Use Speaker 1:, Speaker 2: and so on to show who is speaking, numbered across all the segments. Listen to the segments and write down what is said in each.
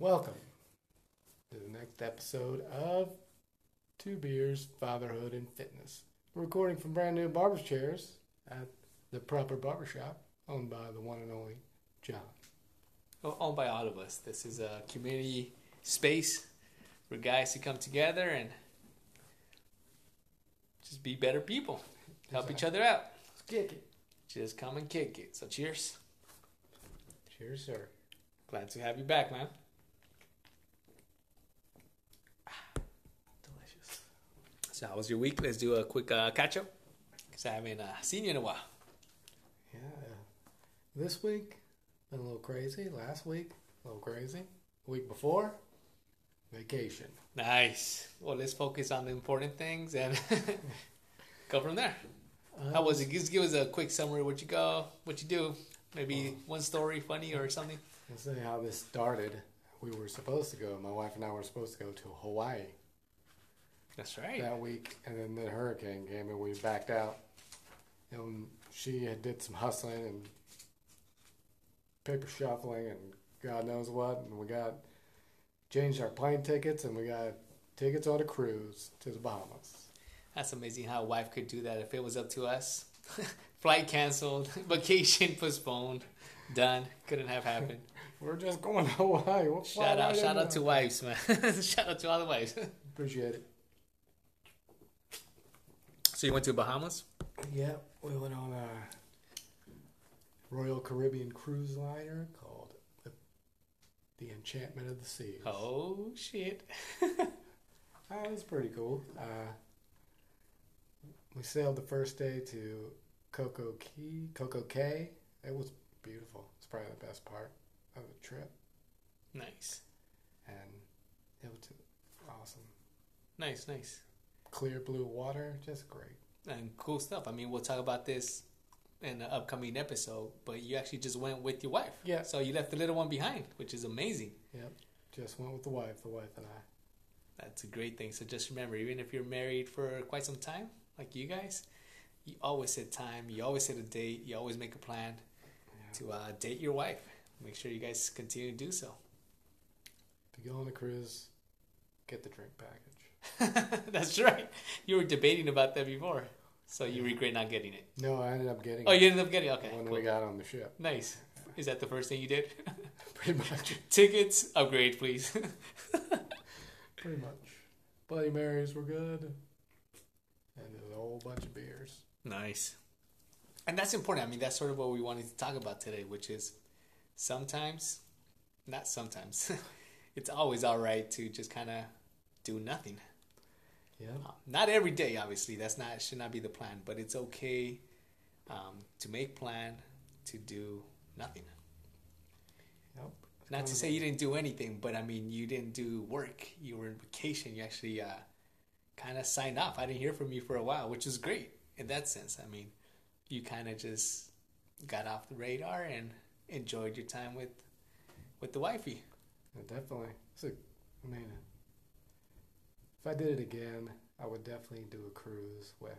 Speaker 1: Welcome to the next episode of Two Beers, Fatherhood, and Fitness. We're recording from brand new barber's chairs at the proper barbershop owned by the one and only John.
Speaker 2: Well, owned by all of us. This is a community space for guys to come together and just be better people, help each other out.
Speaker 1: Let's kick it.
Speaker 2: Just come and kick it. So cheers.
Speaker 1: Cheers, sir.
Speaker 2: Glad to have you back, man. So how was your week? Let's do a quick uh, catch up. Cause I haven't uh, seen you in a while.
Speaker 1: Yeah. This week, been a little crazy. Last week, a little crazy. The week before, vacation.
Speaker 2: Nice. Well, let's focus on the important things and go from there. How was it? Just give us a quick summary. What you go? What you do? Maybe one story, funny or something.
Speaker 1: Let's say how this started. We were supposed to go. My wife and I were supposed to go to Hawaii
Speaker 2: That's right.
Speaker 1: that week, and then the hurricane came and we backed out. And she had did some hustling and paper shuffling and God knows what, and we got changed our plane tickets and we got tickets on a cruise to the Bahamas.
Speaker 2: That's amazing how a wife could do that. If it was up to us, flight canceled, vacation postponed, done. Couldn't have happened.
Speaker 1: We're just going to Hawaii.
Speaker 2: Shout out, shout out to wives, man. shout out to all the wives.
Speaker 1: Appreciate it.
Speaker 2: So you went to Bahamas?
Speaker 1: Yeah, we went on a Royal Caribbean cruise liner called the, the Enchantment of the Seas.
Speaker 2: Oh shit!
Speaker 1: That was pretty cool. Uh, we sailed the first day to Coco Key, Coco Cay. It was beautiful. It's probably the best part of the trip,
Speaker 2: Nice,
Speaker 1: and it was awesome.
Speaker 2: nice, nice,
Speaker 1: Clear blue water, just great.
Speaker 2: and cool stuff. I mean, we'll talk about this in the upcoming episode. But you actually just went with your wife.
Speaker 1: Yeah.
Speaker 2: So you left the little one behind, which is amazing.
Speaker 1: Yep, just went with the wife, the wife and I.
Speaker 2: That's a great thing. So just remember, even if you're married for quite some time, like you guys, you always set time. You always set a date. You always make a plan to uh, date your wife. Make sure you guys continue to do so.
Speaker 1: If you go on a cruise, get the drink package.
Speaker 2: That's right. You were debating about that before, so you regret not getting it.
Speaker 1: No, I ended up getting
Speaker 2: Oh,
Speaker 1: it
Speaker 2: you ended up getting it. Okay,
Speaker 1: when
Speaker 2: cool.
Speaker 1: we got on the ship.
Speaker 2: nice. Is that the first thing you did?
Speaker 1: Pretty much.
Speaker 2: Tickets, upgrade, please.
Speaker 1: Pretty much. Bloody Marys were good. And there's a whole bunch of beers.
Speaker 2: Nice. And that's important. I mean, that's sort of what we wanted to talk about today, which is sometimes, not sometimes, it's always all right to just kind of do nothing.
Speaker 1: Yeah.
Speaker 2: Um, not every day, obviously. That's not should not be the plan, but it's okay um, to make plan to do nothing.
Speaker 1: Yep.
Speaker 2: Not to say you didn't do anything, but I mean, you didn't do work. You were in vacation. You actually uh, kind of signed off. I didn't hear from you for a while, which is great in that sense. I mean, you kind of just got off the radar and enjoyed your time with with the wifey.
Speaker 1: Yeah, definitely. It's a, I mean, if I did it again, I would definitely do a cruise with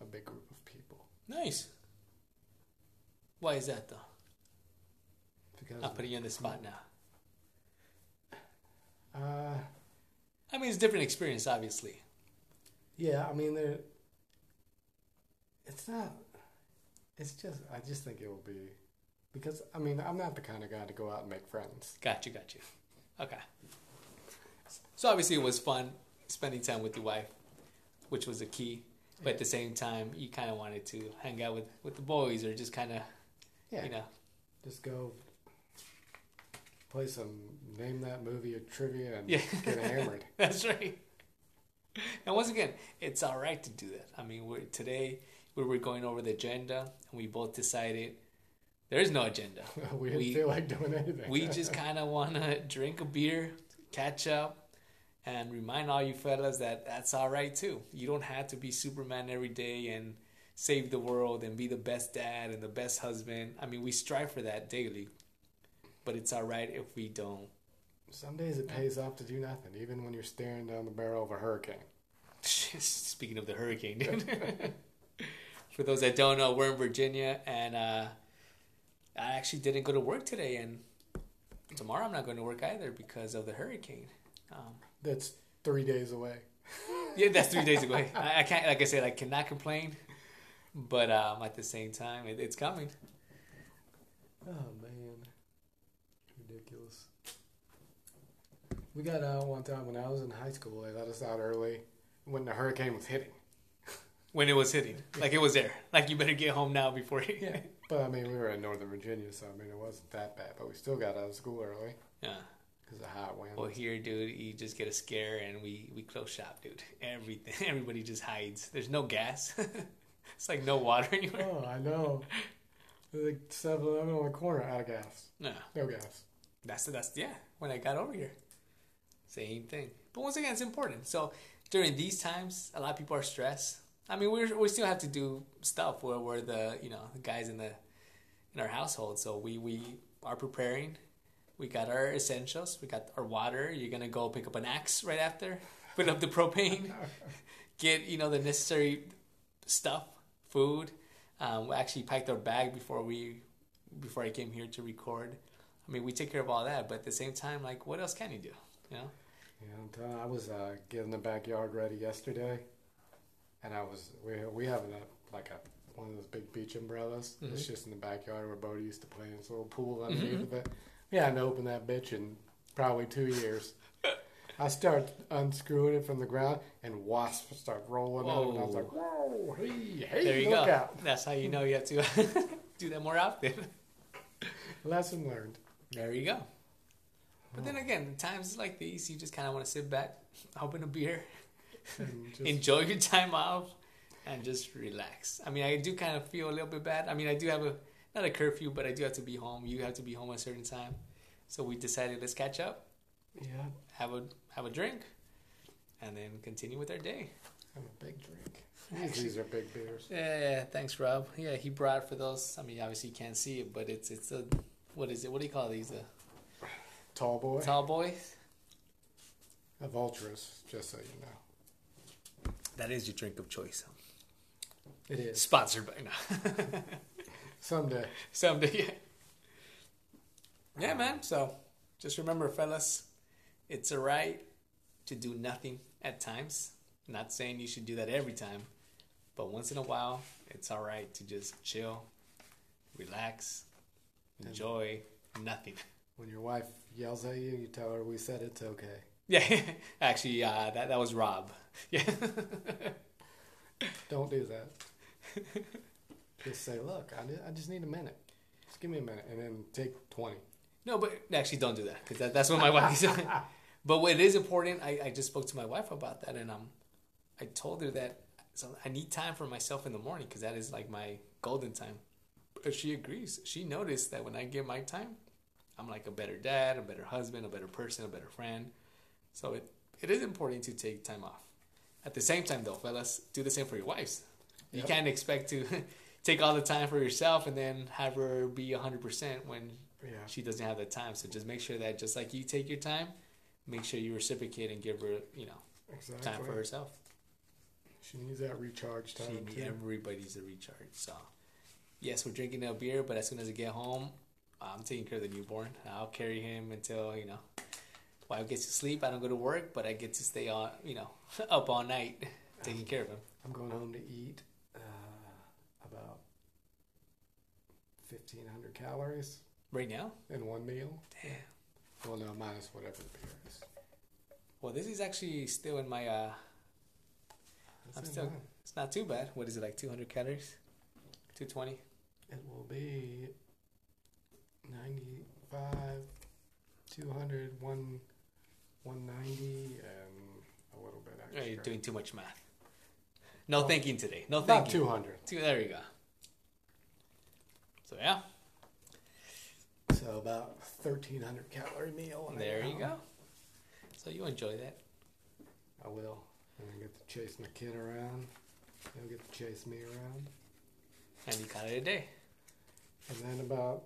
Speaker 1: a big group of people.
Speaker 2: Nice. Why is that though?
Speaker 1: Because,
Speaker 2: I'm putting you on the spot now.
Speaker 1: uh,
Speaker 2: I mean, it's a different experience, obviously.
Speaker 1: yeah, I mean, there. It's not. It's just. I just think it will be, because I mean, I'm not the kind of guy to go out and make friends.
Speaker 2: Got you, got you. Okay. So obviously, it was fun spending time with your wife, which was a key. But at the same time, you kind of wanted to hang out with, with the boys or just kind of,
Speaker 1: Yeah.
Speaker 2: you know,
Speaker 1: Just go. Play some name that movie or trivia and
Speaker 2: Yeah.
Speaker 1: get hammered.
Speaker 2: That's right. And once again, it's all right to do that. I mean, we're, today we were going over the agenda, and we both decided there is no agenda.
Speaker 1: we didn't
Speaker 2: We-
Speaker 1: feel like doing anything.
Speaker 2: We just kind of want to drink a beer, catch up, and remind all you fellas that that's all right too. You don't have to be Superman every day and save the world and be the best dad and the best husband. I mean, we strive for that daily, but it's all right if we don't.
Speaker 1: Some days it pays off to do nothing, even when you're staring down the barrel of a hurricane.
Speaker 2: Speaking of the hurricane, dude. For those that don't know, we're in Virginia, and uh, I actually didn't go to work today, and tomorrow I'm not going to work either because of the hurricane. Um,
Speaker 1: That's three days away.
Speaker 2: yeah, that's three days away. I, I can't, like I said, I cannot complain, but um, at the same time, it, it's coming.
Speaker 1: Oh man, ridiculous. We got out one time when I was in high school. They let us out early when the hurricane was hitting.
Speaker 2: When it was hitting, like it was there. Like you better get home now before. It,
Speaker 1: Yeah, but I mean we were in Northern Virginia, so I mean it wasn't that bad. But we still got out of school early
Speaker 2: yeah.
Speaker 1: Because of hot winds.
Speaker 2: Well, here, dude, you just get a scare and we we close shop, dude. Everything, everybody just hides. There's no gas. it's like no water anywhere.
Speaker 1: oh, I know. Like 7-Eleven on the corner out of gas.
Speaker 2: No,
Speaker 1: No gas.
Speaker 2: that's the that's yeah. When I got over here, same thing. But once again, it's important. So during these times, a lot of people are stressed. I mean, we we still have to do stuff where we're the you know the guys in the in our household. So we we are preparing. We got our essentials. We got our water. You're gonna go pick up an axe right after. Put up the propane. Get you know the necessary stuff, food. Um, we actually packed our bag before we before I came here to record. I mean, we take care of all that, but at the same time, like, what else can you do? You know?
Speaker 1: Telling you, I was uh, getting the backyard ready yesterday, and I was we we have a like a one of those big beach umbrellas. It's
Speaker 2: Mhm.
Speaker 1: just in the backyard where Bodie used to play in this little pool underneath of it. We hadn't opened that bitch in probably two years. I start unscrewing it from the ground, and wasps start rolling out, and I was like, "Whoa, hey, hey,
Speaker 2: There you
Speaker 1: look
Speaker 2: go.
Speaker 1: out!"
Speaker 2: That's how you know you have to do that more often.
Speaker 1: Lesson learned.
Speaker 2: There you go. But then oh. again, times like these, you just kind of want to sit back, open a beer,
Speaker 1: And just,
Speaker 2: enjoy your time off, and just relax. I mean, I do kind of feel a little bit bad. I mean, I do have a not a curfew, but I do have to be home. You have to be home at a certain time, so we decided let's catch up,
Speaker 1: yeah,
Speaker 2: have a have a drink, and then continue with our day.
Speaker 1: have a big drink. These, these are big beers.
Speaker 2: Yeah, yeah, thanks, Rob. Yeah, he brought for those. I mean, obviously you can't see it, but it's it's a what is it? What do you call these? A
Speaker 1: Tall boy
Speaker 2: tall boys.
Speaker 1: of ultras, just so you know.
Speaker 2: That is your drink of choice.
Speaker 1: It is
Speaker 2: Sponsored by no.
Speaker 1: someday.
Speaker 2: Someday. Yeah. yeah, man. So just remember, fellas, it's alright to do nothing at times. Not saying you should do that every time, but once in a while, it's alright to just chill, relax, enjoy nothing.
Speaker 1: When your wife yells at you, you tell her we said it's okay.
Speaker 2: Yeah, actually, uh, that that was Rob. Yeah,
Speaker 1: Don't do that. Just say, look, I, I just need a minute. Just give me a minute, and then take twenty.
Speaker 2: no, but actually, don't do that because that, that's what my wife is said. But what is important, I, I just spoke to my wife about that, and um, I told her that so I need time for myself in the morning because that is like my golden time. But she agrees. She noticed that when I get my time, I'm like a better dad, a better husband, a better person, a better friend. So it, it is important to take time off. At the same time, though, fellas, do the same for your wives. You can't expect to take all the time for yourself and then have her be 100% when
Speaker 1: Yeah.
Speaker 2: she doesn't have the time. So just make sure that just like you take your time, make sure you reciprocate and give her, you know,
Speaker 1: Exactly.
Speaker 2: time for herself.
Speaker 1: She needs that recharge time.
Speaker 2: She,
Speaker 1: too.
Speaker 2: everybody's a recharge. So, yes, we're drinking a beer, but as soon as I get home, I'm taking care of the newborn. I'll carry him until you know, wife gets to sleep. I don't go to work, but I get to stay on, you know, up all night taking care of him.
Speaker 1: I'm going home to eat 1,500 calories
Speaker 2: right now
Speaker 1: in one meal.
Speaker 2: Damn.
Speaker 1: Well, no, minus whatever the beer is.
Speaker 2: Well, this is actually still in my. Uh, I'm still.
Speaker 1: Mine.
Speaker 2: It's not too bad. What is it like? 200 calories. 220.
Speaker 1: It will be 95, 200, one, 190, and a little bit extra.
Speaker 2: Are you doing too much math? No
Speaker 1: well,
Speaker 2: thinking today. No
Speaker 1: thinking.
Speaker 2: thinking.
Speaker 1: 200.
Speaker 2: Two, there you go. So yeah,
Speaker 1: So about 1,300 calorie meal. I
Speaker 2: there you go. So you enjoy that.
Speaker 1: I will. And I get to chase my kid around. He'll get to chase me around.
Speaker 2: And you got it a day.
Speaker 1: And then about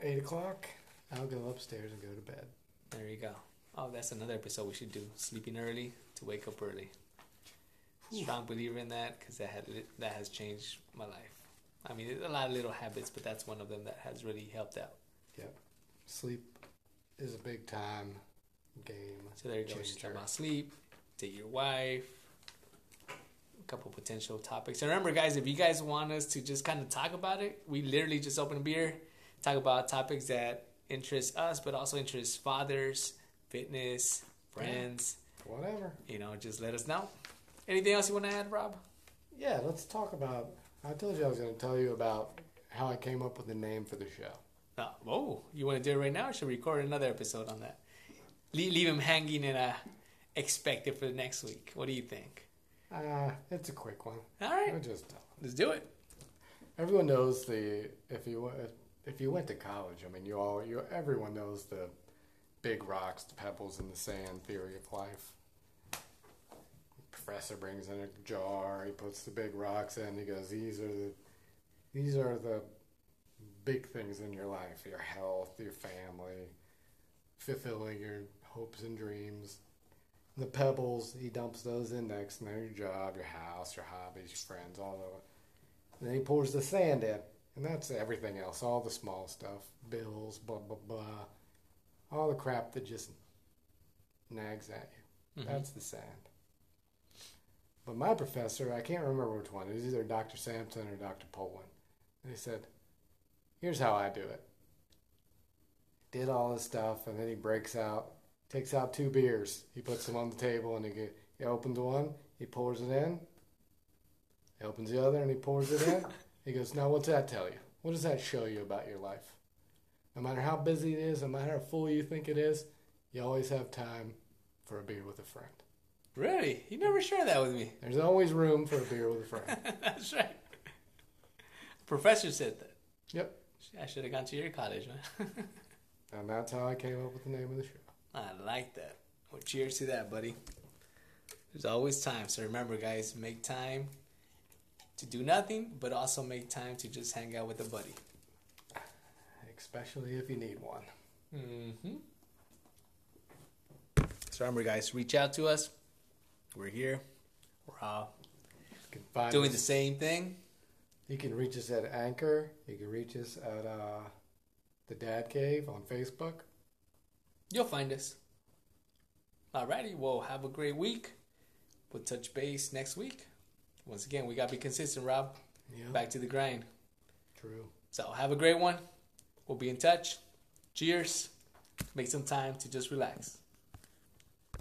Speaker 1: 8 o'clock, I'll go upstairs and go to bed.
Speaker 2: There you go. Oh, that's another episode we should do. Sleeping early to wake up early. Strong believer in that because that had that has changed my life. I mean, a lot of little habits, but that's one of them that has really helped out. Yep.
Speaker 1: Sleep is a big time game.
Speaker 2: So there you go.
Speaker 1: Changer.
Speaker 2: talking about sleep, date your wife, a couple potential topics. And remember, guys, if you guys want us to just kind of talk about it, we literally just open a beer, talk about topics that interest us, but also interest fathers, fitness, friends.
Speaker 1: Whatever.
Speaker 2: You know, just let us know. Anything else you want to add, Rob?
Speaker 1: Yeah, let's talk about. I told you I was going to tell you about how I came up with the name for the show.
Speaker 2: Uh, oh, you want to do it right now, or should we record another episode on that? Leave, leave him hanging and uh, expect it for the next week. What do you think?
Speaker 1: Uh, it's a quick one.
Speaker 2: All right,
Speaker 1: I'll just tell.
Speaker 2: let's do it.
Speaker 1: Everyone knows the if you went- if you went to college. I mean, you all you everyone knows the big rocks, the pebbles in the sand theory of life. Professor brings in a jar. He puts the big rocks in. He goes, "These are the these are the big things in your life: your health, your family, fulfilling your hopes and dreams." The pebbles, he dumps those in next, and then your job, your house, your hobbies, your friends, all of it. And then he pours the sand in, and that's everything else, all the small stuff, bills, blah blah blah, all the crap that just nags at you.
Speaker 2: Mhm.
Speaker 1: That's the sand. But my professor, I can't remember which one. It was either Dr. Sampson or Dr. Poland. And he said, "Here's how I do it." Did all this stuff, and then he breaks out, takes out two beers. He puts them on the table, and he, get, he opens one. He pours it in. He opens the other, and he pours it in. he goes, "Now, what's that tell you? What does that show you about your life? No matter how busy it is, no matter how full you think it is, you always have time for a beer with a friend.
Speaker 2: Really? You never shared that with me.
Speaker 1: There's always room for a beer with a friend."
Speaker 2: That's right. Professor said that.
Speaker 1: Yep.
Speaker 2: I should have gone to your college, man.
Speaker 1: And that's how I came up with the name of the show.
Speaker 2: I like that. Well, cheers to that, buddy. There's always time. So remember, guys, make time to do nothing, but also make time to just hang out with a buddy.
Speaker 1: Especially if you need one.
Speaker 2: Mm-hmm. So remember, guys, reach out to us. We're here. We're
Speaker 1: find
Speaker 2: doing
Speaker 1: us-
Speaker 2: the same thing.
Speaker 1: You can reach us at Anchor. You can reach us at uh, the Dad Cave on Facebook.
Speaker 2: You'll find us. Alrighty, well, have a great week. We'll touch base next week. Once again, we got to be consistent, Rob.
Speaker 1: Yeah,
Speaker 2: Back to the grind.
Speaker 1: true.
Speaker 2: So have a great one. We'll be in touch. Cheers. Make some time to just relax.